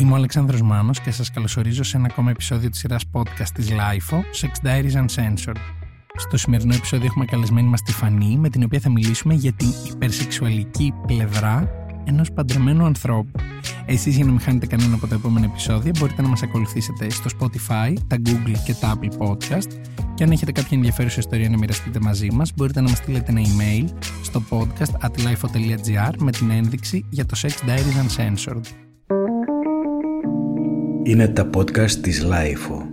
Είμαι ο Αλεξάνδρος Μάνος και σας καλωσορίζω σε ένα ακόμα επεισόδιο της σειράς podcast της LIFO, Sex Diaries Uncensored. Στο σημερινό επεισόδιο έχουμε καλεσμένη μας τη Φανή, με την οποία θα μιλήσουμε για την υπερσεξουαλική πλευρά ενός παντρεμένου ανθρώπου. Εσείς για να μην χάνετε κανένα από τα επόμενα επεισόδια μπορείτε να μας ακολουθήσετε στο Spotify, τα Google και τα Apple Podcast και αν έχετε κάποια ενδιαφέρουσα ιστορία να μοιραστείτε μαζί μας μπορείτε να μας στείλετε ένα email στο podcast at lifeo.gr με την ένδειξη για το Sex Diaries Uncensored. Είναι τα podcast της Lifeo.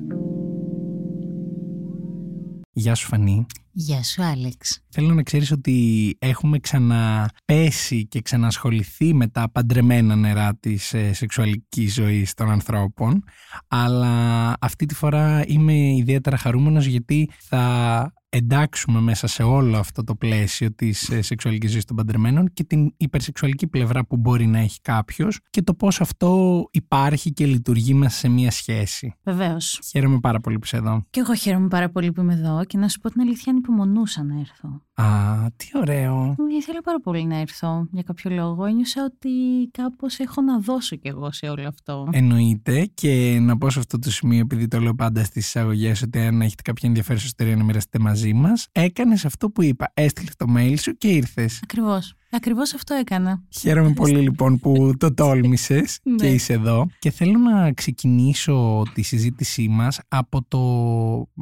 Γεια σου Φανή. Γεια σου Άλεξ. Θέλω να ξέρεις ότι έχουμε ξαναπέσει και ξανασχοληθεί με τα παντρεμένα νερά της ε, σεξουαλικής ζωής των ανθρώπων αλλά αυτή τη φορά είμαι ιδιαίτερα χαρούμενος γιατί θα εντάξουμε μέσα σε όλο αυτό το πλαίσιο της ε, σεξουαλικής ζωής των παντρεμένων και την υπερσεξουαλική πλευρά που μπορεί να έχει κάποιος και το πώς αυτό υπάρχει και λειτουργεί μέσα σε μία σχέση. Βεβαίως. Χαίρομαι πάρα πολύ που είσαι εδώ. Και εγώ χαίρομαι πάρα πολύ που είμαι εδώ και να σου πω την αλήθεια, αν υπομονούσα να έρθω. Α, τι ωραίο. Ήθελα πάρα πολύ να έρθω για κάποιο λόγο. Ένιωσα ότι κάπως έχω να δώσω κι εγώ σε όλο αυτό. Εννοείται και να πω σε αυτό το σημείο, επειδή το λέω πάντα στις εισαγωγές, ότι αν έχετε κάποια ενδιαφέρουσα ιστορία να μοιραστείτε μαζί μας, έκανες αυτό που είπα. Έστειλε το mail σου και ήρθες. Ακριβώς. Ακριβώς αυτό έκανα. Χαίρομαι πολύ λοιπόν που το τόλμησες Ναι. και είσαι εδώ. Και θέλω να ξεκινήσω τη συζήτησή μας από το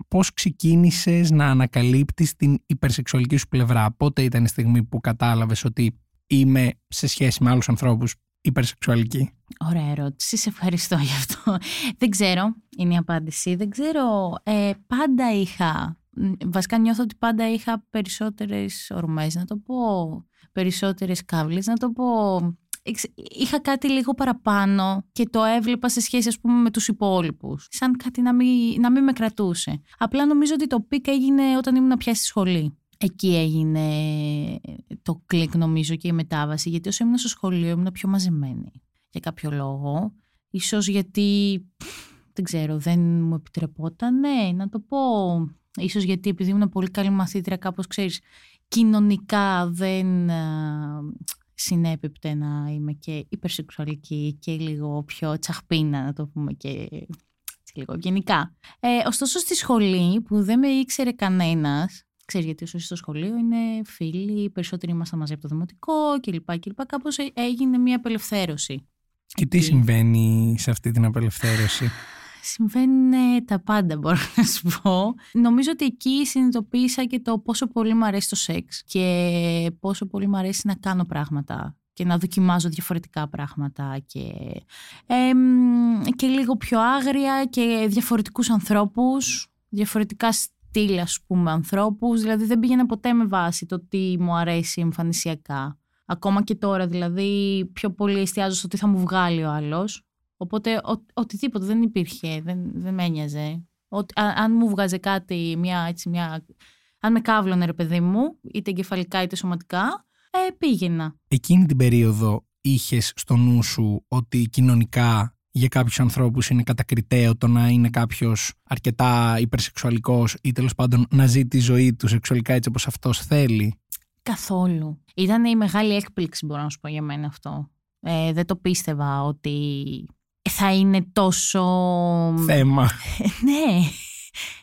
πώς ξεκίνησες να ανακαλύπτεις την υπερσεξουαλική σου πλευρά. Πότε ήταν η στιγμή που κατάλαβες ότι είμαι σε σχέση με άλλους ανθρώπους υπερσεξουαλική; Ωραία ερώτηση. Σε ευχαριστώ γι' αυτό. Δεν ξέρω. Είναι η απάντηση. Δεν ξέρω. Ε, πάντα είχα. μ, Βασικά νιώθω ότι πάντα είχα περισσότερες ορμές, να το πω. Περισσότερες κάβλες, να το πω. Εξ- Είχα κάτι λίγο παραπάνω και το έβλεπα σε σχέση ας πούμε με τους υπόλοιπους. Σαν κάτι να μην, να μην με κρατούσε. Απλά νομίζω ότι το peak έγινε όταν ήμουν πια στη σχολή. Εκεί έγινε το κλικ νομίζω και η μετάβαση. Γιατί όσο ήμουν στο σχολείο ήμουν πιο μαζεμένη για κάποιο λόγο. Ίσως γιατί, δεν ξέρω, δεν μου επιτρεπόταν, ναι, να το πω. Ίσως γιατί επειδή ήμουν πολύ καλή μαθήτρια, κάπως ξέρεις, κοινωνικά δεν α, συνέπιπτε να είμαι και υπερσεξουαλική και λίγο πιο τσαχπίνα, να το πούμε και έτσι λίγο γενικά. Ε, ωστόσο στη σχολή που δεν με ήξερε κανένας, Ξέρεις γιατί όσο είσαι στο σχολείο είναι φίλοι, οι περισσότεροι ήμασταν μαζί από το δημοτικό κλπ. κλπ. Κάπως ε- έγινε μια απελευθέρωση. Και τι Εκεί. συμβαίνει σε αυτή την απελευθέρωση; Συμβαίνουν ε, τα πάντα μπορώ να σου πω. Νομίζω ότι εκεί συνειδητοποίησα και το πόσο πολύ μου αρέσει το σεξ και πόσο πολύ μου αρέσει να κάνω πράγματα και να δοκιμάζω διαφορετικά πράγματα και, εμ, και λίγο πιο άγρια και διαφορετικούς ανθρώπους, διαφορετικά στυλ ας πούμε ανθρώπους, δηλαδή δεν πήγαινα ποτέ με βάση το τι μου αρέσει εμφανισιακά. Ακόμα και τώρα δηλαδή πιο πολύ εστιάζω στο τι θα μου βγάλει ο άλλος Οπότε ο, οτιδήποτε δεν υπήρχε, δεν, δεν με ένοιαζε. Ότι, αν, αν μου βγάζε κάτι, μια, έτσι, μια, αν με κάβλωνε ρε παιδί μου, είτε εγκεφαλικά είτε σωματικά, ε, πήγαινα. Εκείνη την περίοδο είχες στο νου σου ότι κοινωνικά για κάποιους ανθρώπους είναι κατακριτέο το να είναι κάποιος αρκετά υπερσεξουαλικός ή τέλος πάντων να ζει τη ζωή του σεξουαλικά έτσι όπως αυτός θέλει; Καθόλου. Ήταν η μεγάλη έκπληξη μπορώ να σου πω για μένα αυτό. Ε, δεν το πίστευα ότι θα είναι τόσο... Θέμα. ναι.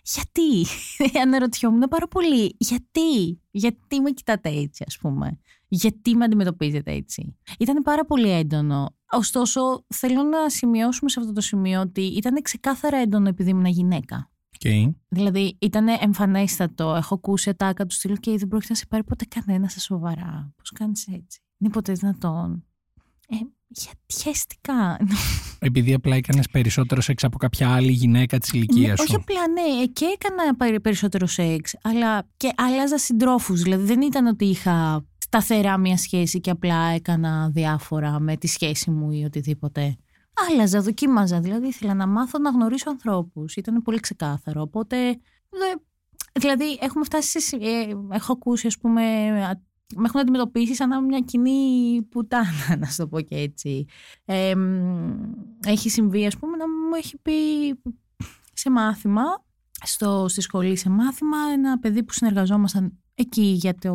Γιατί; Αναρωτιόμουν πάρα πολύ. Γιατί; Γιατί με κοιτάτε έτσι, ας πούμε; Γιατί με αντιμετωπίζετε έτσι; Ήταν πάρα πολύ έντονο. Ωστόσο, θέλω να σημειώσουμε σε αυτό το σημείο ότι ήταν ξεκάθαρα έντονο επειδή ήμουν γυναίκα. Okay. Δηλαδή, ήταν εμφανέστατο. Έχω ακούσει ατάκα του στυλ και δεν πρόκειται να σε πάρει ποτέ κανένα στα σοβαρά. Πώς κάνεις έτσι; Είναι ποτέ δυνατόν. Ε, γιατί χαίστηκα. Επειδή απλά έκανες περισσότερο σεξ από κάποια άλλη γυναίκα της ηλικίας Ναι, σου. όχι απλά ναι, και έκανα περι- περισσότερο σεξ, αλλά και άλλαζα συντρόφους. Δηλαδή δεν ήταν ότι είχα σταθερά μια σχέση και απλά έκανα διάφορα με τη σχέση μου ή οτιδήποτε. Άλλαζα, δοκίμαζα. Δηλαδή ήθελα να μάθω να γνωρίσω ανθρώπους. Ήταν πολύ ξεκάθαρο. Οπότε. δε- Δηλαδή, έχουμε φτάσει σε. συ- ε, έχω ακούσει, ας πούμε. α- Με έχουν αντιμετωπίσει σαν μια κοινή πουτάνα, να σου το πω και έτσι. Ε, μ, έχει συμβεί, ας πούμε, να μου έχει πει σε μάθημα, στο, στη σχολή σε μάθημα, ένα παιδί που συνεργαζόμασταν εκεί για το,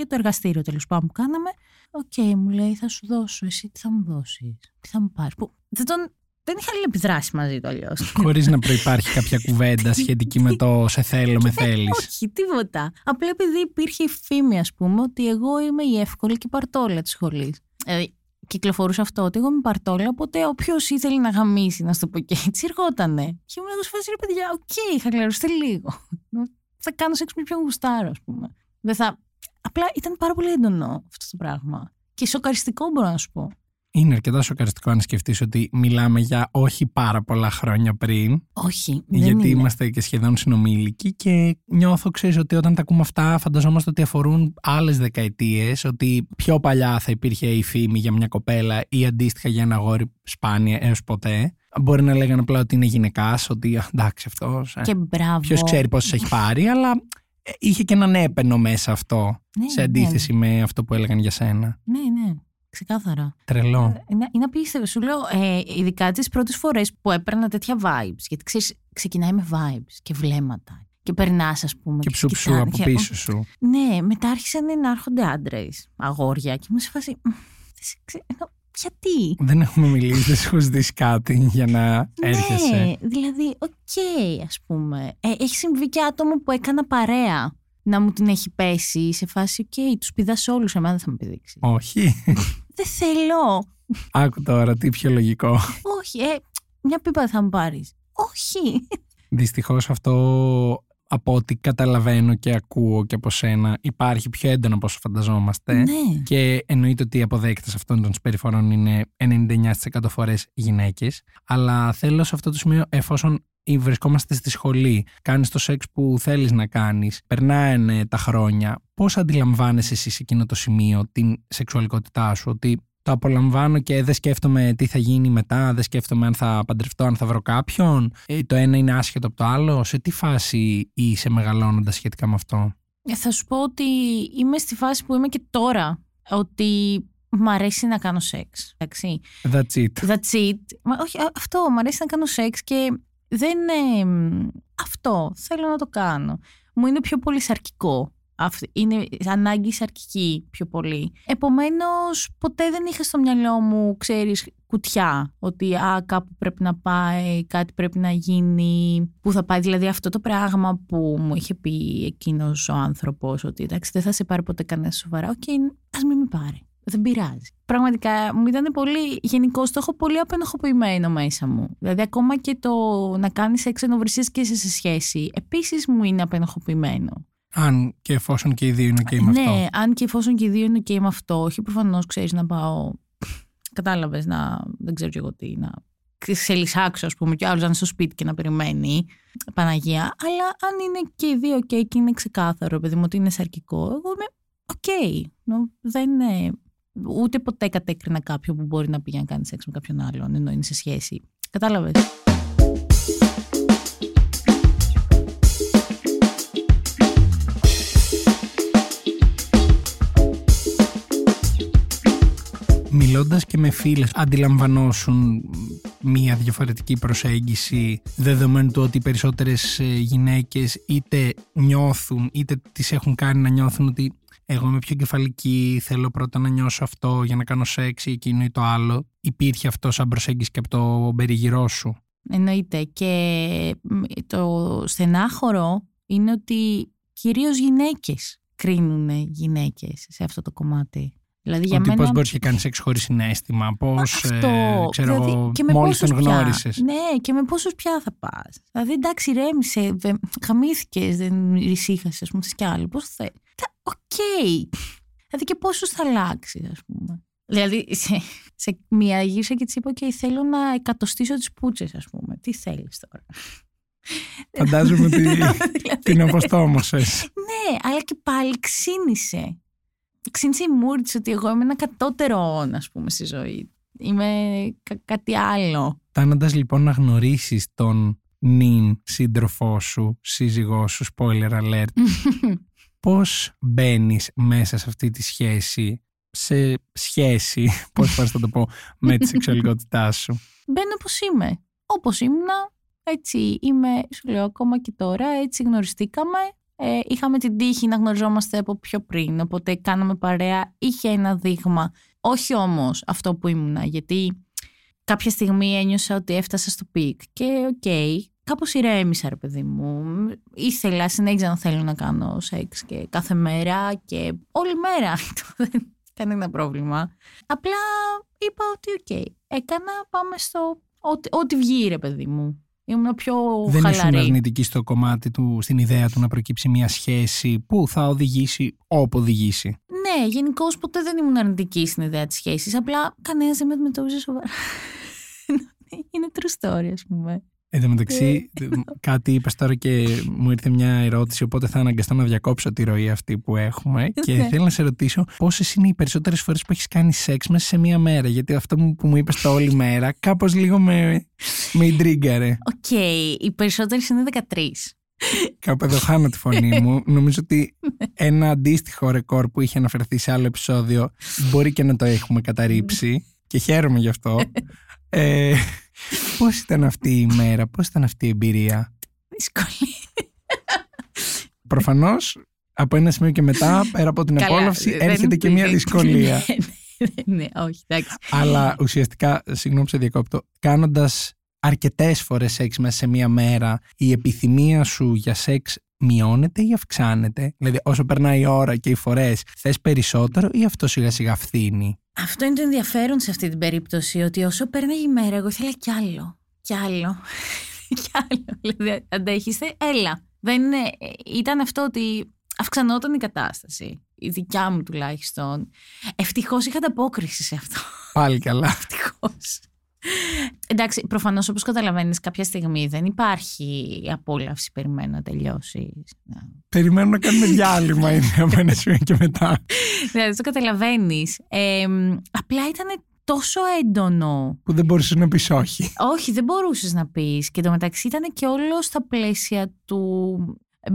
για το εργαστήριο τέλος πάντων που κάναμε. Οκ, μου λέει, θα σου δώσω. Εσύ τι θα μου δώσεις, τι θα μου πάρεις. Που δεν τον δεν είχα επιδράσει μαζί του αλλιώς. Χωρίς να προϋπάρχει κάποια κουβέντα σχετική με το σε θέλω, με θέλεις. Όχι, τίποτα. Απλά επειδή υπήρχε η φήμη, ας πούμε, ότι εγώ είμαι η εύκολη και η παρτόλα της σχολής. Ε, κυκλοφορούσε αυτό ότι εγώ είμαι παρτόλα, οπότε όποιος ήθελε να γαμήσει, να σου το πω και έτσι, ερχότανε. Και ήμουν εγώ σε ρε παιδιά, OK, okay, είχα χαλαρώσει λίγο. θα κάνω σεξ με όποιον γουστάρω, ας πούμε. Δεν θα... Απλά ήταν πάρα πολύ έντονο αυτό το πράγμα. Και σοκαριστικό μπορώ να σου πω. Είναι αρκετά σοκαριστικό να σκεφτείς ότι μιλάμε για όχι πάρα πολλά χρόνια πριν. Όχι. γιατί είναι. είμαστε και σχεδόν συνομήλικοι και νιώθω, ξέρεις, ότι όταν τα ακούμε αυτά, φανταζόμαστε ότι αφορούν άλλες δεκαετίες. Ότι πιο παλιά θα υπήρχε η φήμη για μια κοπέλα ή αντίστοιχα για ένα αγόρι σπάνια έως ποτέ. Μπορεί να λέγανε απλά ότι είναι γυναικάς, ότι εντάξει αυτός. Και μπράβο. Ποιος ξέρει πόσες έχει πάρει, αλλά ε, είχε και έναν έπαινο μέσα αυτό. Ναι, σε ναι. αντίθεση με αυτό που έλεγαν για σένα. Ναι, ναι. Ξεκάθαρα. Τρελό. Είναι, είναι απίστευτο. Σου λέω, ε, ειδικά τις πρώτες φορές που έπαιρνα τέτοια vibes. Γιατί ξέρεις, ξεκινάει με vibes και βλέμματα. Και περνάς, ας πούμε. Και σε ψουψού κοιτάνε από και- πίσω σου. Ναι, μετά άρχισαν να έρχονται άντρες, αγόρια. Και μου σε φάση. «Μ, δεν σε ξε- ενώ, Γιατί. Δεν έχουμε μιλήσει, δεν σου έχω ζητήσει κάτι για να έρχεσαι. Ναι, δηλαδή, οκ, ας πούμε. Ε, έχει συμβεί και άτομο που έκανα παρέα να μου την έχει πέσει σε φάση, οκ, τους πηδάς όλους, εμένα δεν θα με πηδήξει. Όχι. Δεν θέλω. Άκου τώρα, τι πιο λογικό. Όχι, ε, μια πίπα θα μου πάρεις. Όχι. Δυστυχώς αυτό από ό,τι καταλαβαίνω και ακούω και από σένα υπάρχει πιο έντονο από όσο φανταζόμαστε. ναι. Και εννοείται ότι οι αποδέκτες αυτών των συμπεριφορών είναι 99% φορές γυναίκες. Αλλά θέλω σε αυτό το σημείο, εφόσον ή βρισκόμαστε στη σχολή, κάνεις το σεξ που θέλεις να κάνεις, περνάνε τα χρόνια, πώς αντιλαμβάνεσαι εσύ σε εκείνο το σημείο την σεξουαλικότητά σου, ότι το απολαμβάνω και δεν σκέφτομαι τι θα γίνει μετά, δεν σκέφτομαι αν θα παντρευτώ, αν θα βρω κάποιον. Ε, το ένα είναι άσχετο από το άλλο. Σε τι φάση είσαι μεγαλώνοντας σχετικά με αυτό; Ε, Θα σου πω ότι είμαι στη φάση που είμαι και τώρα. Ότι μ' αρέσει να κάνω σεξ. Εντάξει. That's it. That's it. Μα, όχι, α- αυτό. Μ' αρέσει να κάνω σεξ και δεν είναι. Αυτό. Θέλω να το κάνω. Μου είναι πιο πολύ σαρκικό. Αυτή- Είναι ανάγκη σαρκική πιο πολύ. Επομένως, ποτέ δεν είχα στο μυαλό μου, ξέρεις, κουτιά. Ότι α, κάπου πρέπει να πάει, κάτι πρέπει να γίνει. Πού θα πάει. Δηλαδή, αυτό το πράγμα που μου είχε πει εκείνος ο άνθρωπος, ότι εντάξει, δεν θα σε πάρει ποτέ κανένα σοβαρά. Οκ, ας μην με πάρει. Δεν πειράζει. Πραγματικά μου ήταν πολύ. Γενικώ το έχω πολύ απενοχοποιημένο μέσα μου. Δηλαδή, ακόμα και το να κάνεις σεξ ενώ βρίσκεσαι και είσαι σε σχέση, επίσης μου είναι απενοχοποιημένο. Αν και εφόσον και οι δύο είναι και με ναι, αυτό. αν και εφόσον και οι δύο είναι και με αυτό, όχι προφανώς ξέρεις να πάω. Κατάλαβες να. Δεν ξέρω κι εγώ τι. Να σε λυσσάξω, ας πούμε, και άλλος να είναι στο σπίτι και να περιμένει. Παναγία. Αλλά αν είναι και οι δύο και εκεί είναι ξεκάθαρο, παιδί μου, ότι είναι σαρκικό, εγώ είμαι οκ. Νο- Δεν είναι. Ούτε ποτέ κατέκρινα κάποιον που μπορεί να πήγε να κάνει σεξ με κάποιον άλλον, ενώ είναι σε σχέση. Κατάλαβες; Μιλώντας και με φίλες, αντιλαμβανόσουν μία διαφορετική προσέγγιση δεδομένου του ότι οι περισσότερες ε, γυναίκες είτε νιώθουν είτε τις έχουν κάνει να νιώθουν ότι εγώ είμαι πιο κεφαλική, θέλω πρώτα να νιώσω αυτό για να κάνω σεξ ή εκείνο ή το άλλο. Υπήρχε αυτό σαν προσέγγιση και από το περιγυρό σου; Εννοείται. Και μ, το στενάχωρο είναι ότι κυρίως γυναίκες κρίνουν γυναίκες σε αυτό το κομμάτι. Δηλαδή για ότι μένα... πώς μπορείς και κάνεις σεξ χωρίς συναίσθημα, πώς, Αυτό. ε, ξέρω δηλαδή, εγώ, και με μόλις τον πόσους πια. γνώρισες. Ναι, και με πόσους πια θα πας. Δηλαδή εντάξει, ηρέμησε, δε, γαμήθηκες, δεν ησύχασες, ας πούμε, θες κι άλλο. Πώς θε. Τα- Οκ. Δηλαδή και πόσους θα αλλάξεις, ας πούμε. Δηλαδή σε, σε μία γύρισα και της είπα, οκ, θέλω να εκατοστήσω τις πούτσες, ας πούμε. Τι θέλεις τώρα; Φαντάζομαι ότι Δηλαδή, την αποστόμωσες. Ναι, αλλά και πάλι ξύνησε. Ξύνησε η μούρη της ότι εγώ είμαι ένα κατώτερο όν, ας πούμε, στη ζωή. Είμαι κα- κάτι άλλο. Φτάνοντας λοιπόν να γνωρίσεις τον νυν σύντροφό σου, σύζυγό σου, spoiler alert, πώς μπαίνεις μέσα σε αυτή τη σχέση, σε σχέση, πώς πας θα το πω, με τη σεξουαλικότητά σου; Μπαίνω όπως είμαι. Όπως ήμουνα, έτσι είμαι, σου λέω ακόμα και τώρα, έτσι γνωριστήκαμε. Ε, είχαμε την τύχη να γνωριζόμαστε από πιο πριν, οπότε κάναμε παρέα, είχε ένα δείγμα. Όχι όμως αυτό που ήμουνα, γιατί κάποια στιγμή ένιωσα ότι έφτασα στο peak. Και OK, okay, κάπως ηρέμησα, ρε παιδί μου. Ήθελα, συνέχιζα να θέλω να κάνω σεξ και κάθε μέρα και όλη μέρα. Δεν κανένα πρόβλημα. Απλά είπα ότι OK, okay, έκανα, πάμε στο ό,τι, ό,τι βγει, ρε παιδί μου. Ήμουν πιο Δεν χαλαρή. ήσουν αρνητική στο κομμάτι του, στην ιδέα του να προκύψει μια σχέση που θα οδηγήσει όπου οδηγήσει. Ναι, γενικώ ποτέ δεν ήμουν αρνητική στην ιδέα της σχέσης. Απλά κανένας δεν με αντιμετώπιζε σοβαρά. Είναι true story, ας πούμε. Εν τω μεταξύ, κάτι είπες τώρα και μου ήρθε μια ερώτηση, οπότε θα αναγκαστώ να διακόψω τη ροή αυτή που έχουμε. Και Ναι. θέλω να σε ρωτήσω πόσες είναι οι περισσότερες φορές που έχεις κάνει σεξ μέσα σε μία μέρα. Γιατί αυτό που που μου είπες το όλη μέρα, κάπως λίγο με, με ιντρίγκαρε. Οκ, οι περισσότερες είναι 13. Κάπου εδώ χάνω τη φωνή μου. Νομίζω ότι ένα αντίστοιχο ρεκόρ που είχε αναφερθεί σε άλλο επεισόδιο μπορεί και να το έχουμε καταρρύψει. Και χαίρομαι γι' αυτό. Ε, πώς ήταν αυτή η μέρα, πώς ήταν αυτή η εμπειρία; Δύσκολη. Προφανώς από ένα σημείο και μετά, πέρα από την Καλά, απόλαυση, δεν- έρχεται και μια δεν- δυσκολία. Ναι, ναι, ναι, όχι, εντάξει. Αλλά ουσιαστικά, συγγνώμη που σε διακόπτω, κάνοντας αρκετές φορές σεξ μέσα σε μία μέρα, η επιθυμία σου για σεξ μειώνεται ή αυξάνεται; Δηλαδή, όσο περνάει η ώρα και οι φορές, θες περισσότερο ή αυτό σιγά σιγά φθήνει. Αυτό είναι το ενδιαφέρον σε αυτή την περίπτωση, ότι όσο πέρναγε η μέρα, εγώ ήθελα κι άλλο. Κι άλλο. κι άλλο. Δηλαδή, αντέχεστε, έλα. Δεν είναι... Ήταν αυτό ότι αυξανόταν η κατάσταση. Η δικιά μου τουλάχιστον. Ευτυχώς είχα ανταπόκριση σε αυτό. Πάλι καλά. Ευτυχώς. Εντάξει, προφανώς όπως καταλαβαίνεις, κάποια στιγμή δεν υπάρχει απόλαυση. Περιμένω να τελειώσει. Περιμένω να κάνουμε διάλειμμα είναι από ένα σημείο και μετά. Δηλαδή, το καταλαβαίνεις. απλά ήταν τόσο έντονο. Που δεν μπορούσες να πεις όχι. Όχι, δεν μπορούσες να πεις. Και το μεταξύ ήταν και όλο στα πλαίσια του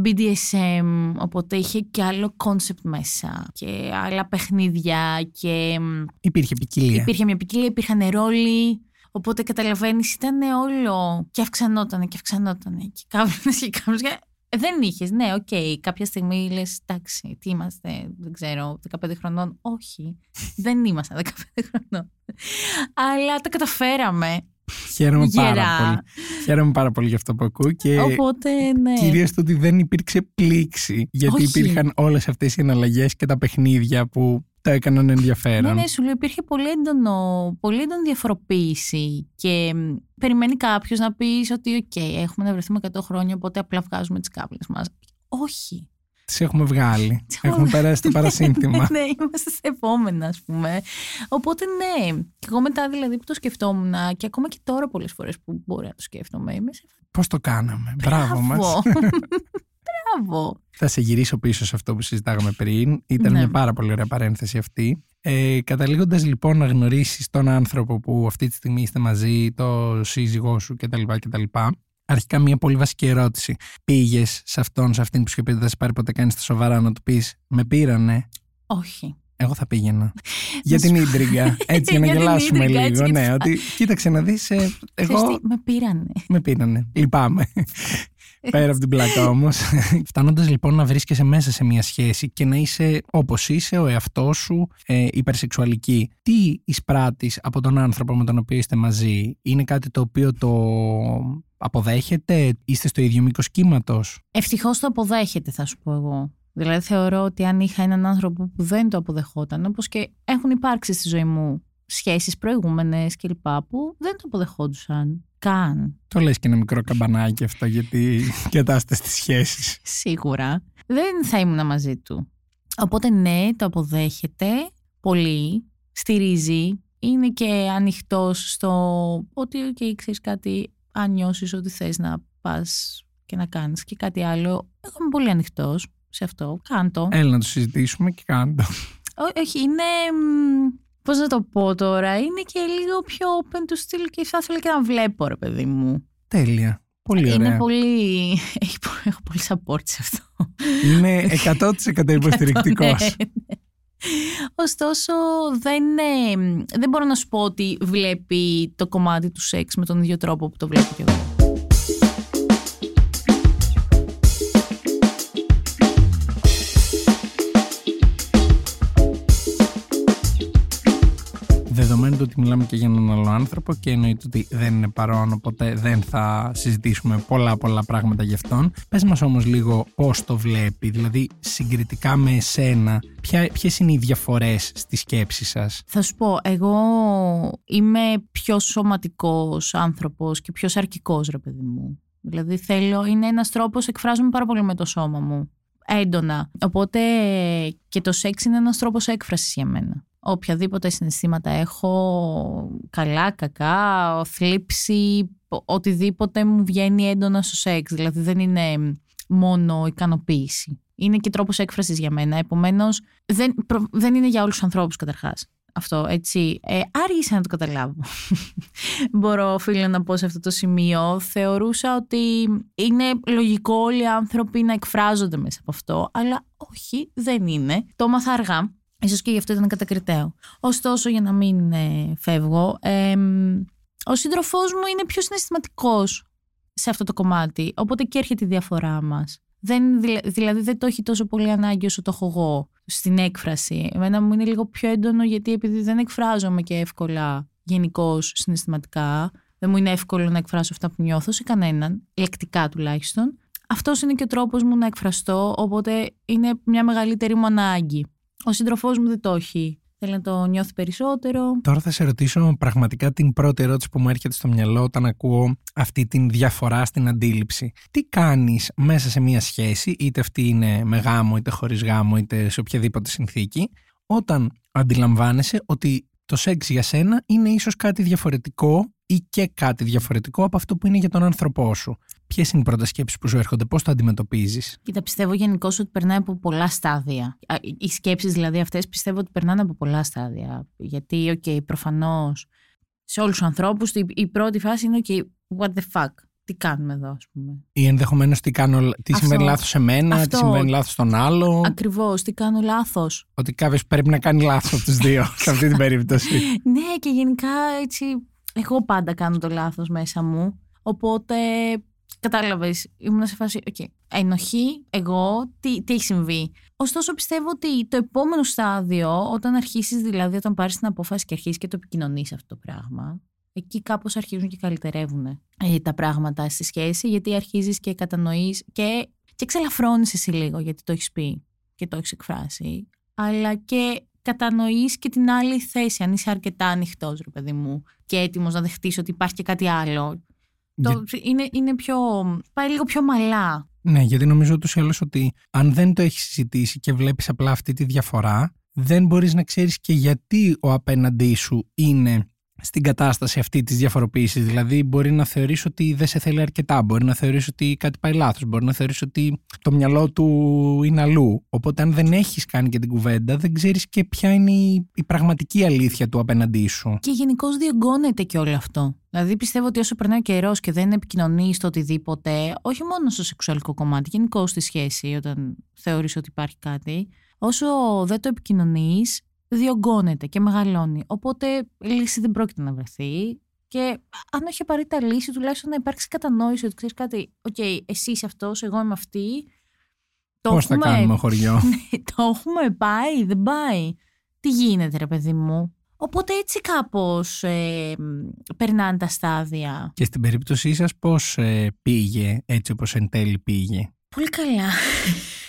BDSM, οπότε είχε και άλλο concept μέσα και άλλα παιχνίδια και Υπήρχε ποικιλία. υπήρχε μια ποικιλία, υπήρχαν ρόλοι. Οπότε καταλαβαίνεις, ήταν όλο και αυξανόταν και αυξανόταν και κάβλωνε και κάβλωνε. Και... Ε, Δεν είχες, ναι, οκ. Κάποια στιγμή λες, εντάξει, τι είμαστε, δεν ξέρω, 15 χρονών. Όχι, δεν ήμασταν 15 χρονών. Αλλά τα καταφέραμε. Χαίρομαι πάρα Γερά. πολύ. Χαίρομαι πάρα πολύ για αυτό που ακούω και Οπότε, ναι. κυρίως το ότι δεν υπήρξε πλήξη γιατί Όχι. υπήρχαν όλες αυτές οι εναλλαγές και τα παιχνίδια που το έκαναν ενδιαφέρον. Ναι, ναι, σου λέω, υπήρχε πολύ, έντονο, πολύ έντονη διαφοροποίηση και μ, περιμένει κάποιος να πεις ότι, οκ, έχουμε να βρεθούμε 100 χρόνια, οπότε απλά βγάζουμε τις κάβλες μας. Όχι. Τις έχουμε βγάλει. Τις έχουμε περάσει το παρασύνθημα. ναι, είμαστε στα επόμενα, ας πούμε. Οπότε, ναι. Και εγώ μετά δηλαδή που το σκεφτόμουν και ακόμα και τώρα πολλές φορές που μπορεί να το σκέφτομαι, είμαι σε. Πώς το κάναμε. Μπράβο μας. Μπράβο. Μπράβο. Θα σε γυρίσω πίσω σε αυτό που συζητάγαμε πριν. Ήταν Ναι. μια πάρα πολύ ωραία παρένθεση αυτή. Ε, Καταλήγοντας λοιπόν να γνωρίσεις τον άνθρωπο που αυτή τη στιγμή είστε μαζί, το σύζυγό σου κτλ. κτλ. Αρχικά μια πολύ βασική ερώτηση. Πήγες σε αυτόν, σε αυτήν που σου είπε ότι δεν σε πάρει ποτέ κανείς στα σοβαρά να του πεις Με πήρανε. Όχι. Εγώ θα πήγαινα. για την σου- ίντριγκα. Έτσι για να Για την γελάσουμε ίντριγκα, έτσι, λίγο. γιατί Ναι, θα- ότι κοίταξε να δεις. Ξέρεις εγώ τι, με πήρανε. με πήρανε. Λυπάμαι. Πέρα από την πλάκα όμως. Φτάνοντας λοιπόν να βρίσκεσαι μέσα σε μια σχέση και να είσαι όπως είσαι, ο εαυτός σου, ε, υπερσεξουαλική. Τι εισπράττεις από τον άνθρωπο με τον οποίο είστε μαζί, Είναι κάτι το οποίο το αποδέχεται, είστε στο ίδιο μήκος κύματος; Ευτυχώς το αποδέχεται, θα σου πω εγώ. Δηλαδή, θεωρώ ότι αν είχα έναν άνθρωπο που δεν το αποδεχόταν, όπως και έχουν υπάρξει στη ζωή μου σχέσεις προηγούμενες κλπ., που δεν το αποδεχόντουσαν καν. Το λες και ένα μικρό καμπανάκι αυτό γιατί η κατάσταση της σχέσης. Σίγουρα. Δεν θα ήμουν μαζί του. Οπότε, ναι, το αποδέχεται πολύ, στηρίζει, είναι και ανοιχτός στο ότι, OK, ξέρεις κάτι, αν νιώσεις ότι θες να πας και να κάνεις και κάτι άλλο. Εγώ είμαι πολύ ανοιχτός σε αυτό. Κάντο. Έλα να το συζητήσουμε και κάντο. Ό- όχι, είναι. Πώς να το πω τώρα, είναι και λίγο πιο open to στυλ και θα ήθελα και να βλέπω, ρε παιδί μου. Τέλεια. Πολύ ωραία. Είναι πολύ. Έχει, πο- έχω πολύ support σε αυτό. Είναι 100% υποστηρικτικός. Ναι, ναι. Ωστόσο, δεν, είναι- δεν μπορώ να σου πω ότι βλέπει το κομμάτι του σεξ με τον ίδιο τρόπο που το βλέπω κι εγώ. Δεδομένου ότι μιλάμε και για έναν άλλο άνθρωπο και εννοείται ότι δεν είναι παρόν, οπότε δεν θα συζητήσουμε πολλά πολλά πράγματα γι' αυτόν. Πες μας όμως λίγο πώς το βλέπει, δηλαδή συγκριτικά με εσένα, ποιες είναι οι διαφορές στη σκέψη σας; Θα σου πω, εγώ είμαι πιο σωματικός άνθρωπος και πιο σαρκικός ρε παιδί μου. Δηλαδή θέλω, είναι ένας τρόπος, εκφράζομαι πάρα πολύ με το σώμα μου. Έντονα. Οπότε και το σεξ είναι ένας τρόπος έκφρασης για μένα οποιαδήποτε συναισθήματα έχω, καλά, κακά, θλίψη, οτιδήποτε μου βγαίνει έντονα στο σεξ. Δηλαδή δεν είναι μόνο ικανοποίηση. Είναι και τρόπος έκφρασης για μένα. Επομένως, δεν, δεν είναι για όλους τους ανθρώπους καταρχάς. Αυτό, έτσι. Ε, άργησα να το καταλάβω. Μπορώ, οφείλω να πω σε αυτό το σημείο. Θεωρούσα ότι είναι λογικό όλοι οι άνθρωποι να εκφράζονται μέσα από αυτό, αλλά όχι, δεν είναι. Το έμαθα αργά Ίσως και γι' αυτό ήταν κατακριτέο. Ωστόσο, για να μην ε, φεύγω, ε, ο σύντροφός μου είναι πιο συναισθηματικός σε αυτό το κομμάτι. Οπότε και έρχεται η διαφορά μα. δηλαδή δεν το έχει τόσο πολύ ανάγκη όσο το έχω εγώ στην έκφραση. Εμένα μου είναι λίγο πιο έντονο γιατί επειδή δεν εκφράζομαι και εύκολα γενικώ συναισθηματικά, δεν μου είναι εύκολο να εκφράσω αυτά που νιώθω σε κανέναν, λεκτικά τουλάχιστον. Αυτός είναι και ο τρόπος μου να εκφραστώ, οπότε είναι μια μεγαλύτερη μου ανάγκη. Ο σύντροφός μου δεν το έχει. Θέλει να το νιώθει περισσότερο. Τώρα θα σε ρωτήσω πραγματικά την πρώτη ερώτηση που μου έρχεται στο μυαλό όταν ακούω αυτή την διαφορά στην αντίληψη. Τι κάνεις μέσα σε μια σχέση, είτε αυτή είναι με γάμο, είτε χωρίς γάμο, είτε σε οποιαδήποτε συνθήκη, όταν αντιλαμβάνεσαι ότι το σεξ για σένα είναι ίσως κάτι διαφορετικό ή και κάτι διαφορετικό από αυτό που είναι για τον άνθρωπό σου. Ποιες είναι οι πρώτες σκέψεις που σου έρχονται, πώς το αντιμετωπίζεις; Κοίτα, πιστεύω γενικώς ότι περνάει από πολλά στάδια. Οι σκέψεις δηλαδή αυτές πιστεύω ότι περνάνε από πολλά στάδια. Γιατί, OK, okay, προφανώς σε όλους τους ανθρώπους η πρώτη φάση είναι, OK, what the fuck. Τι κάνουμε εδώ, ας πούμε. Ή ενδεχομένως τι, κάνω, τι συμβαίνει λάθος σε μένα, αυτό, τι συμβαίνει λάθος στον άλλο. Ακριβώς, τι κάνω λάθος. Ότι κάποιος πρέπει να κάνει λάθος από τους δύο σε αυτή την περίπτωση. ναι, και γενικά έτσι εγώ πάντα κάνω το λάθος μέσα μου. Οπότε, κατάλαβες, ήμουν σε φάση, okay, ενοχή, εγώ, τι, τι έχει συμβεί. Ωστόσο, πιστεύω ότι το επόμενο στάδιο, όταν αρχίσεις δηλαδή, όταν πάρεις την απόφαση και αρχίσεις και το επικοινωνείς αυτό το πράγμα, εκεί κάπως αρχίζουν και καλυτερεύουν ε, τα πράγματα στη σχέση, γιατί αρχίζεις και κατανοείς και, και ξελαφρώνεις εσύ λίγο, γιατί το έχεις πει και το έχεις εκφράσει, αλλά και κατανοείς και την άλλη θέση, αν είσαι αρκετά ανοιχτός, ρε παιδί μου, και έτοιμος να δεχτείς ότι υπάρχει και κάτι άλλο. Το, είναι, είναι πιο, πάει λίγο πιο μαλά. Ναι, γιατί νομίζω ούτως ή άλλως ότι αν δεν το έχεις συζητήσει και βλέπεις απλά αυτή τη διαφορά, δεν μπορείς να ξέρεις και γιατί ο απέναντί σου είναι στην κατάσταση αυτή της διαφοροποίησης. Δηλαδή, μπορεί να θεωρήσει ότι δεν σε θέλει αρκετά, μπορεί να θεωρήσει ότι κάτι πάει λάθος, μπορεί να θεωρήσει ότι το μυαλό του είναι αλλού. Οπότε, αν δεν έχεις κάνει και την κουβέντα, δεν ξέρεις και ποια είναι η, πραγματική αλήθεια του απέναντί σου. Και γενικώς διογκώνεται και όλο αυτό. Δηλαδή, πιστεύω ότι όσο περνάει ο καιρός και δεν επικοινωνείς το οτιδήποτε, όχι μόνο στο σεξουαλικό κομμάτι, γενικώς στη σχέση, όταν θεωρείς ότι υπάρχει κάτι, όσο δεν το επικοινωνείς, διογκώνεται και μεγαλώνει. Οπότε λύση δεν πρόκειται να βρεθεί. Και αν όχι απαραίτητα λύση, τουλάχιστον να υπάρξει κατανόηση ότι ξέρεις κάτι. OK, okay, εσύ είσαι αυτός, εγώ είμαι αυτή. Πώς θα κάνουμε χωριό; Ναι, το έχουμε πάει, δεν πάει. Τι γίνεται, ρε παιδί μου; Οπότε έτσι κάπως ε, περνάνε τα στάδια. Και στην περίπτωσή σας πώς ε, πήγε έτσι όπως εν τέλει πήγε; Πολύ καλά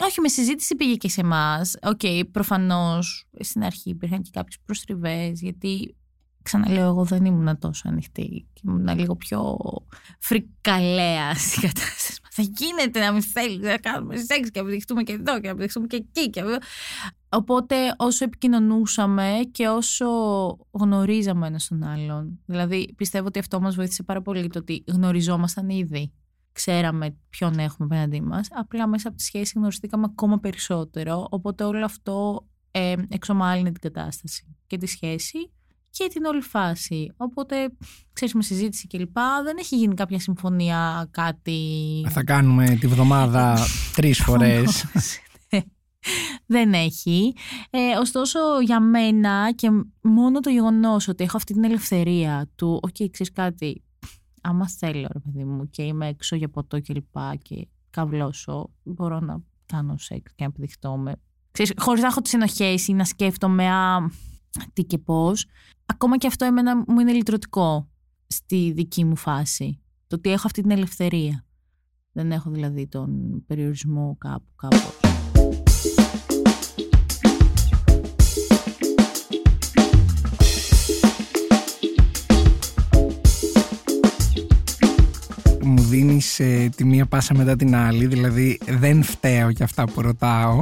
όχι, με συζήτηση πήγε και σε εμάς. OK, okay, προφανώς στην αρχή υπήρχαν και κάποιες προστριβές, γιατί ξαναλέω, εγώ δεν ήμουν τόσο ανοιχτή και ήμουν λίγο πιο φρικαλέα στην κατάσταση. Θα γίνεται να μην θέλει να κάνουμε σεξ και να επιδειχτούμε και εδώ και να επιδειχτούμε και εκεί. Και... Οπότε όσο επικοινωνούσαμε και όσο γνωρίζαμε ένα τον άλλον, δηλαδή πιστεύω ότι αυτό μας βοήθησε πάρα πολύ το ότι γνωριζόμασταν ήδη ξέραμε ποιον έχουμε απέναντί μας. Απλά μέσα από τη σχέση γνωριστήκαμε ακόμα περισσότερο. Οπότε όλο αυτό ε, εξομάλυνε την κατάσταση και τη σχέση και την όλη φάση. Οπότε, ξέρεις, με συζήτηση κλπ. Δεν έχει γίνει κάποια συμφωνία, κάτι. Θα κάνουμε τη βδομάδα τρεις φορές. Δεν έχει. Ε, ωστόσο, για μένα και μόνο το γεγονός ότι έχω αυτή την ελευθερία του, OK, okay, ξέρεις κάτι, άμα θέλω, ρε παιδί μου, και είμαι έξω για ποτό και λοιπά και καβλώσω, μπορώ να κάνω σεξ και να επιδειχτώ με. Ξέρεις, χωρίς να έχω τις ενοχές ή να σκέφτομαι, α, τι και πώς. Ακόμα και αυτό εμένα μου είναι λυτρωτικό στη δική μου φάση. Το ότι έχω αυτή την ελευθερία. Δεν έχω δηλαδή τον περιορισμό κάπου κάπως. Δίνεις ε, τη μία πάσα μετά την άλλη, δηλαδή δεν φταίω για αυτά που ρωτάω,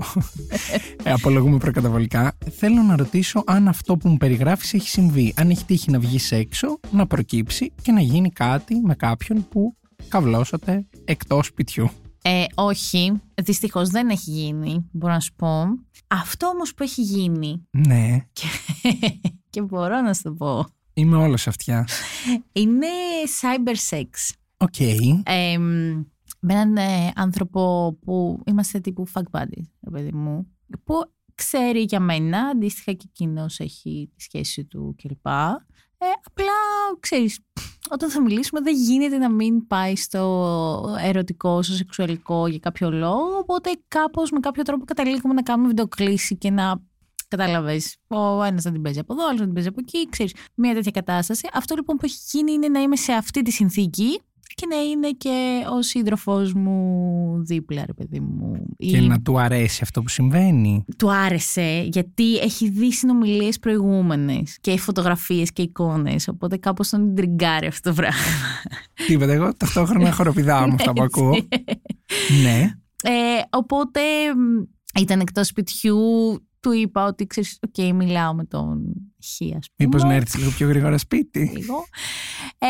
ε, απολογούμαι προκαταβολικά. Θέλω να ρωτήσω αν αυτό που μου περιγράφεις έχει συμβεί, αν έχει τύχει να βγεις έξω, να προκύψει και να γίνει κάτι με κάποιον που καυλώσατε εκτός σπιτιού. Ε, όχι, δυστυχώς δεν έχει γίνει, μπορώ να σου πω. Αυτό όμως που έχει γίνει Ναι, και, και μπορώ να σου το πω, είμαι όλος αυτιά. είναι cyber sex. OK. Ε, με έναν ε, άνθρωπο που είμαστε τύπου fuck buddies, ρε παιδί μου, που ξέρει για μένα, αντίστοιχα και εκείνος έχει τη σχέση του κλπ. Ε, απλά, ξέρεις, όταν θα μιλήσουμε δεν γίνεται να μην πάει στο ερωτικό, στο σεξουαλικό για κάποιο λόγο, οπότε κάπως με κάποιο τρόπο καταλήγουμε να κάνουμε βιντεοκλήση και να Κατάλαβες. Ο ένας να την παίζει από εδώ, ο άλλος να την παίζει από εκεί. Ξέρεις, μια τέτοια κατάσταση. Αυτό λοιπόν που έχει γίνει είναι να είμαι σε αυτή τη συνθήκη και να είναι και ο σύντροφός μου δίπλα, ρε παιδί μου. Και Ή να του αρέσει αυτό που συμβαίνει. του άρεσε γιατί έχει δει συνομιλίες προηγούμενες και φωτογραφίες και εικόνες οπότε κάπως τον τριγκάρει αυτό το πράγμα. Τίποτα, εγώ ταυτόχρονα χοροπηδάω με αυτά που ακούω. ναι. Ε, οπότε μ, ήταν εκτός σπιτιού, του είπα ότι ξέρεις, οκ, μιλάω με τον Χ, ας πούμε. Μήπως να έρθεις λίγο πιο γρήγορα σπίτι. λίγο. Ε,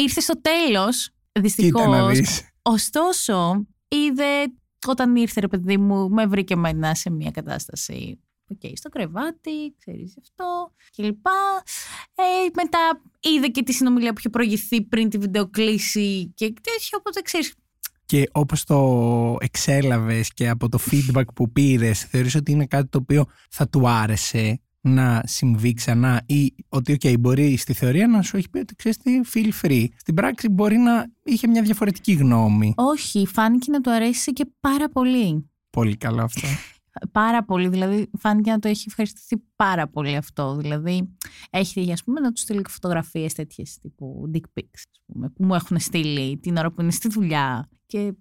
ήρθε στο τέλος, Κοίτα να δυστυχώς. δεις. Ωστόσο, είδε όταν ήρθε ρε παιδί μου, με βρήκε μένα σε μια κατάσταση. Οκ, στο κρεβάτι, ξέρεις αυτό κλπ. Ε, μετά είδε και τη συνομιλία που είχε προηγηθεί πριν τη βιντεοκλήση και τέτοιο, οπότε ξέρεις, Και όπως το εξέλαβες και από το feedback που πήρες, θεωρείς ότι είναι κάτι το οποίο θα του άρεσε; Να συμβεί ξανά ή ότι οκ, μπορεί στη θεωρία να σου έχει πει ότι ξέρεις τι, feel free. Στην πράξη μπορεί να είχε μια διαφορετική γνώμη. όχι, φάνηκε να του αρέσει και πάρα πολύ. Πολύ καλό αυτό. Πάρα πολύ, δηλαδή φάνηκε να το έχει ευχαριστηθεί πάρα πολύ αυτό. Δηλαδή έχει τύχει, ας πούμε, να τους στείλει φωτογραφίες τέτοιες τύπου dick pics, ας πούμε, που μου έχουν στείλει την ώρα που είναι στη δουλειά. Και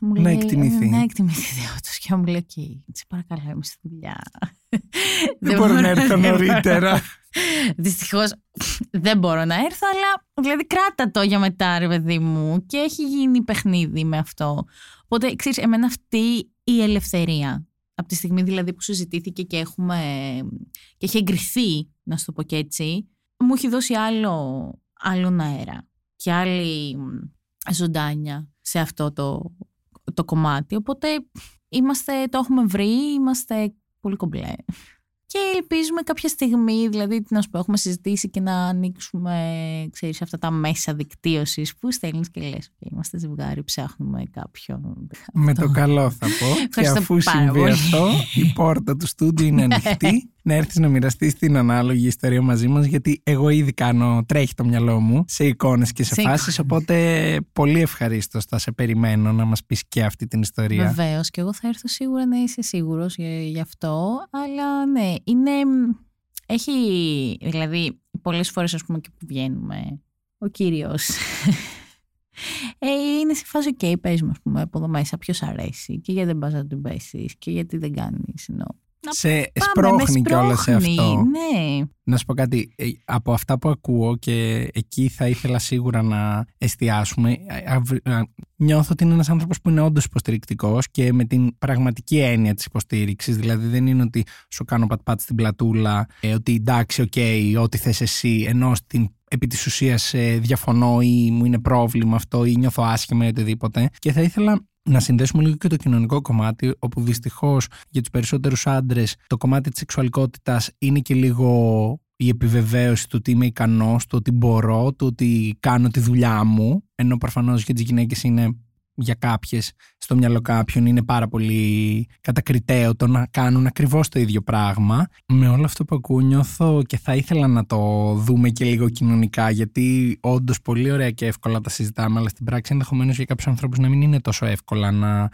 μου Να λέει, εκτιμηθεί. Να εκτιμηθεί όντως. Και μου λέει, οκ, σε παρακαλώ, είμαι στη δουλειά. Δεν μπορώ να έρθω νωρίτερα. Δυστυχώς δεν μπορώ να έρθω, αλλά δηλαδή κράτα το για μετά, ρε παιδί μου. Και έχει γίνει παιχνίδι με αυτό. Οπότε, ξέρεις, εμένα αυτή η ελευθερία, από τη στιγμή δηλαδή που συζητήθηκε και έχουμε και έχει εγκριθεί, να σου το πω και έτσι, μου έχει δώσει άλλο, άλλον αέρα και άλλη μ, ζωντάνια σε αυτό το, το κομμάτι. Οπότε είμαστε, το έχουμε βρει, είμαστε πολύ κομπλέ. Και ελπίζουμε κάποια στιγμή, δηλαδή τι να σου πω, έχουμε συζητήσει και να ανοίξουμε, ξέρεις, αυτά τα μέσα δικτύωσης που στέλνεις και λες, «OK, είμαστε ζευγάρι, ψάχνουμε κάποιον. Με το καλό θα πω. και Ευχαριστώ αφού πάρα συμβεί πολύ. αυτό, η πόρτα του στούντιου είναι ανοιχτή. Να έρθεις να μοιραστείς την ανάλογη ιστορία μαζί μας, γιατί εγώ ήδη κάνω, τρέχει το μυαλό μου σε εικόνες και σε, Σε φάσεις. εικόνες. Οπότε πολύ ευχαρίστως θα σε περιμένω να μας πεις και αυτή την ιστορία. Βεβαίως, και εγώ θα έρθω σίγουρα να είσαι σίγουρος γι' αυτό. Αλλά ναι, είναι. Έχει. Δηλαδή, πολλές φορές, ας πούμε, και που βγαίνουμε, ο κύριος. Ε, είναι σε φάση, OK, πες μου, ας πούμε, από εδώ μέσα, ποιος αρέσει και γιατί δεν πας να την πέσεις και γιατί δεν κάνεις, ενώ. Να Σε πάμε, σπρώχνει με κιόλας σε σπρώχνει, αυτό. Ναι, Να σου πω κάτι. ε, Από αυτά που ακούω και εκεί θα ήθελα σίγουρα να εστιάσουμε. ε, αύ- α, Νιώθω ότι είναι ένας άνθρωπος που είναι όντως υποστηρικτικός και με την πραγματική έννοια της υποστήριξης. Δηλαδή δεν είναι ότι σου κάνω pat-pat στην πλατούλα, ε, ότι εντάξει, οκ, ό,τι θες εσύ, ενώ στην επί της ουσίας ε, διαφωνώ ή μου είναι πρόβλημα αυτό ή νιώθω άσχημα ή οτιδήποτε. Και θα ήθελα να συνδέσουμε λίγο και το κοινωνικό κομμάτι, όπου δυστυχώς για τους περισσότερους άντρες το κομμάτι της σεξουαλικότητας είναι και λίγο η επιβεβαίωση του ότι είμαι ικανός, του ότι μπορώ, του ότι κάνω τη δουλειά μου. Ενώ προφανώς για τις γυναίκες είναι για κάποιες, στο μυαλό κάποιων είναι πάρα πολύ κατακριτέο το να κάνουν ακριβώς το ίδιο πράγμα. Με όλο αυτό που ακούω, νιώθω και θα ήθελα να το δούμε και λίγο κοινωνικά, γιατί όντως πολύ ωραία και εύκολα τα συζητάμε, αλλά στην πράξη ενδεχομένως για κάποιους ανθρώπους να μην είναι τόσο εύκολα να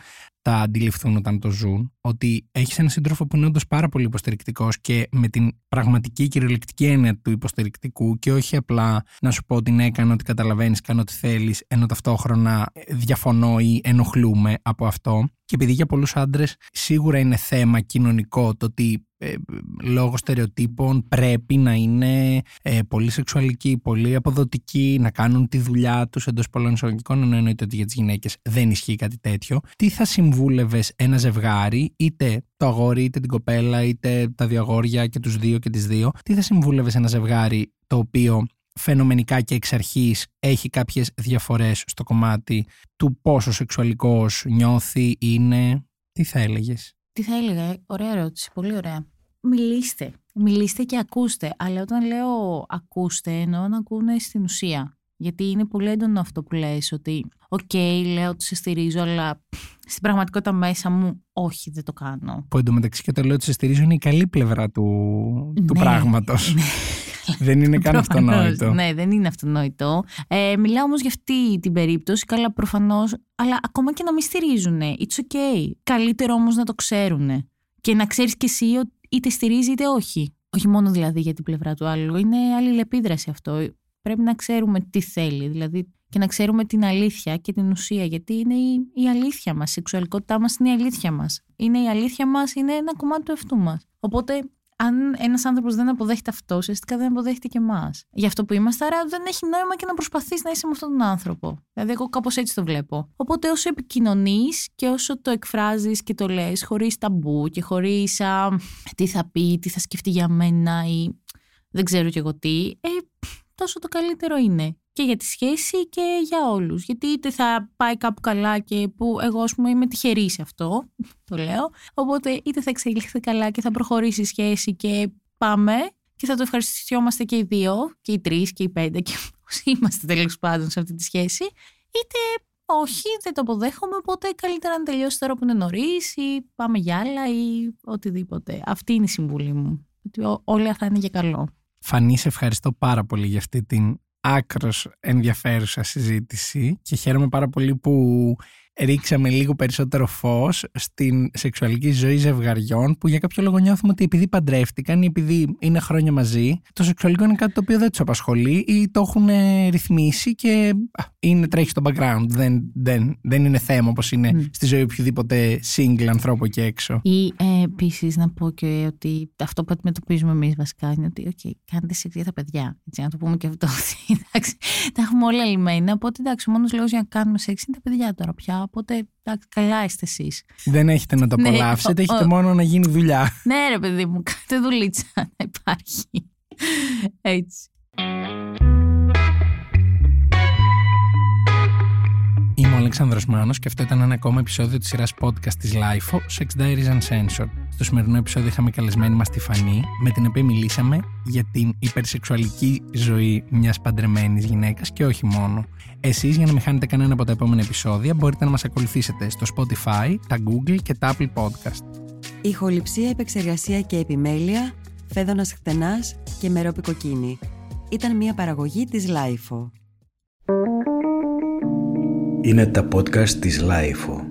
τα αντιληφθούν όταν το ζουν. Ότι έχεις έναν σύντροφο που είναι όντως πάρα πολύ υποστηρικτικός και με την πραγματική κυριολεκτική έννοια του υποστηρικτικού και όχι απλά να σου πω ότι ναι, κάνω ό,τι καταλαβαίνεις, κάνω ό,τι θέλεις, ενώ ταυτόχρονα διαφωνώ ή ενοχλούμε από αυτό. Και επειδή για πολλούς άντρες σίγουρα είναι θέμα κοινωνικό το ότι ε, λόγω στερεοτύπων πρέπει να είναι ε, πολύ σεξουαλικοί, πολύ αποδοτικοί, να κάνουν τη δουλειά τους εντός πολλών εισαγωγικών, ενώ εννοείται ότι για τις γυναίκες δεν ισχύει κάτι τέτοιο. Τι θα συμβούλευες ένα ζευγάρι, είτε το αγόρι, είτε την κοπέλα, είτε τα δύο αγόρια και τους δύο και τις δύο, τι θα συμβούλευες ένα ζευγάρι το οποίο φαινομενικά και εξ αρχής έχει κάποιες διαφορές στο κομμάτι του πόσο σεξουαλικός νιώθει, είναι. Τι θα έλεγες; Τι θα έλεγα, ωραία ερώτηση, πολύ ωραία. Μιλήστε, μιλήστε και ακούστε, αλλά όταν λέω ακούστε εννοώ να ακούνε στην ουσία. Γιατί είναι πολύ έντονο αυτό που λες, ότι οκ, okay, λέω ότι σε στηρίζω, αλλά στην πραγματικότητα μέσα μου όχι, δεν το κάνω. Που εντωμεταξύ και το λέω ότι σε στηρίζω είναι η καλή πλευρά του, του ναι, πράγματος. Ναι. Δεν είναι καν αυτονόητο. Ναι, δεν είναι αυτονόητο. Ε, μιλάω όμως για αυτή την περίπτωση. Καλά, προφανώς. Αλλά ακόμα και να μην στηρίζουν. It's okay. Καλύτερο όμως να το ξέρουν. Και να ξέρεις κι εσύ ότι είτε στηρίζει είτε όχι. Όχι μόνο δηλαδή για την πλευρά του άλλου. Είναι αλληλεπίδραση αυτό. Πρέπει να ξέρουμε τι θέλει. Δηλαδή και να ξέρουμε την αλήθεια και την ουσία. Γιατί είναι η, η αλήθεια μας. Η σεξουαλικότητά μας είναι η αλήθεια μας. Είναι η αλήθεια μας, είναι ένα κομμάτι του εαυτού μας. Οπότε αν ένας άνθρωπος δεν αποδέχεται αυτό, ουσιαστικά δεν αποδέχεται και εμάς. Για αυτό που είμαστε, άρα δεν έχει νόημα και να προσπαθείς να είσαι με αυτόν τον άνθρωπο. Δηλαδή, εγώ κάπως έτσι το βλέπω. Οπότε, όσο επικοινωνείς και όσο το εκφράζεις και το λες, χωρίς ταμπού και χωρίς τι θα πει, τι θα σκεφτεί για μένα ή δεν ξέρω κι εγώ τι, ε, τόσο το καλύτερο είναι και για τη σχέση και για όλους. Γιατί είτε θα πάει κάπου καλά και που εγώ ας πούμε είμαι τυχερή σε αυτό, το λέω, οπότε είτε θα εξελιχθεί καλά και θα προχωρήσει η σχέση και πάμε και θα το ευχαριστιόμαστε και οι δύο και οι τρεις και οι πέντε και όσοι είμαστε τέλος πάντων σε αυτή τη σχέση, είτε όχι, δεν το αποδέχομαι, οπότε καλύτερα να τελειώσει τώρα που είναι νωρίς ή πάμε για άλλα ή οτιδήποτε. Αυτή είναι η συμβουλή μου. Ότι όλα θα είναι για καλό. Φανή, σε ευχαριστώ πάρα πολύ για αυτή την άκρος ενδιαφέρουσα συζήτηση και χαίρομαι πάρα πολύ που ρίξαμε λίγο περισσότερο φως στην σεξουαλική ζωή ζευγαριών που για κάποιο λόγο νιώθουμε ότι επειδή παντρεύτηκαν ή επειδή είναι χρόνια μαζί, το σεξουαλικό είναι κάτι το οποίο δεν τους απασχολεί ή το έχουν ρυθμίσει και είναι, τρέχει στο background. Δεν, δεν, δεν είναι θέμα όπως είναι στη ζωή οποιοδήποτε single ανθρώπου εκεί έξω. Ή ε, επίσης να πω και ότι αυτό που αντιμετωπίζουμε εμείς βασικά είναι ότι okay, κάνετε σεξ για τα παιδιά. Έτσι, να το πούμε και αυτό. εντάξει, τα έχουμε όλα λυμμένα. Οπότε εντάξει, ο μόνος λόγος για να κάνουμε σεξ είναι τα παιδιά τώρα πια. Οπότε εντάξει, καλά είστε εσείς. Δεν έχετε να το ναι, απολαύσετε, έχετε μόνο να γίνει δουλειά. Ναι, ρε παιδί μου, κάντε δουλίτσα να υπάρχει. Έτσι. Είμαι ο Αλέξανδρος Μάνος και αυτό ήταν ένα ακόμα επεισόδιο της σειράς podcast της LIFO, Sex Diaries Uncensored. Στο σημερινό επεισόδιο είχαμε καλεσμένη μας τη Φανή, με την οποία μιλήσαμε για την υπερσεξουαλική ζωή μιας παντρεμένης γυναίκας και όχι μόνο. Εσείς για να μην χάνετε κανένα από τα επόμενα επεισόδια μπορείτε να μας ακολουθήσετε στο Spotify, τα Google και τα Apple Podcast. Ηχοληψία, επεξεργασία και επιμέλεια, φέδωνας χτενάς και μερόπικοκίνη. Ήταν μια παραγωγή της LIFO. Είναι τα podcast της LIFO.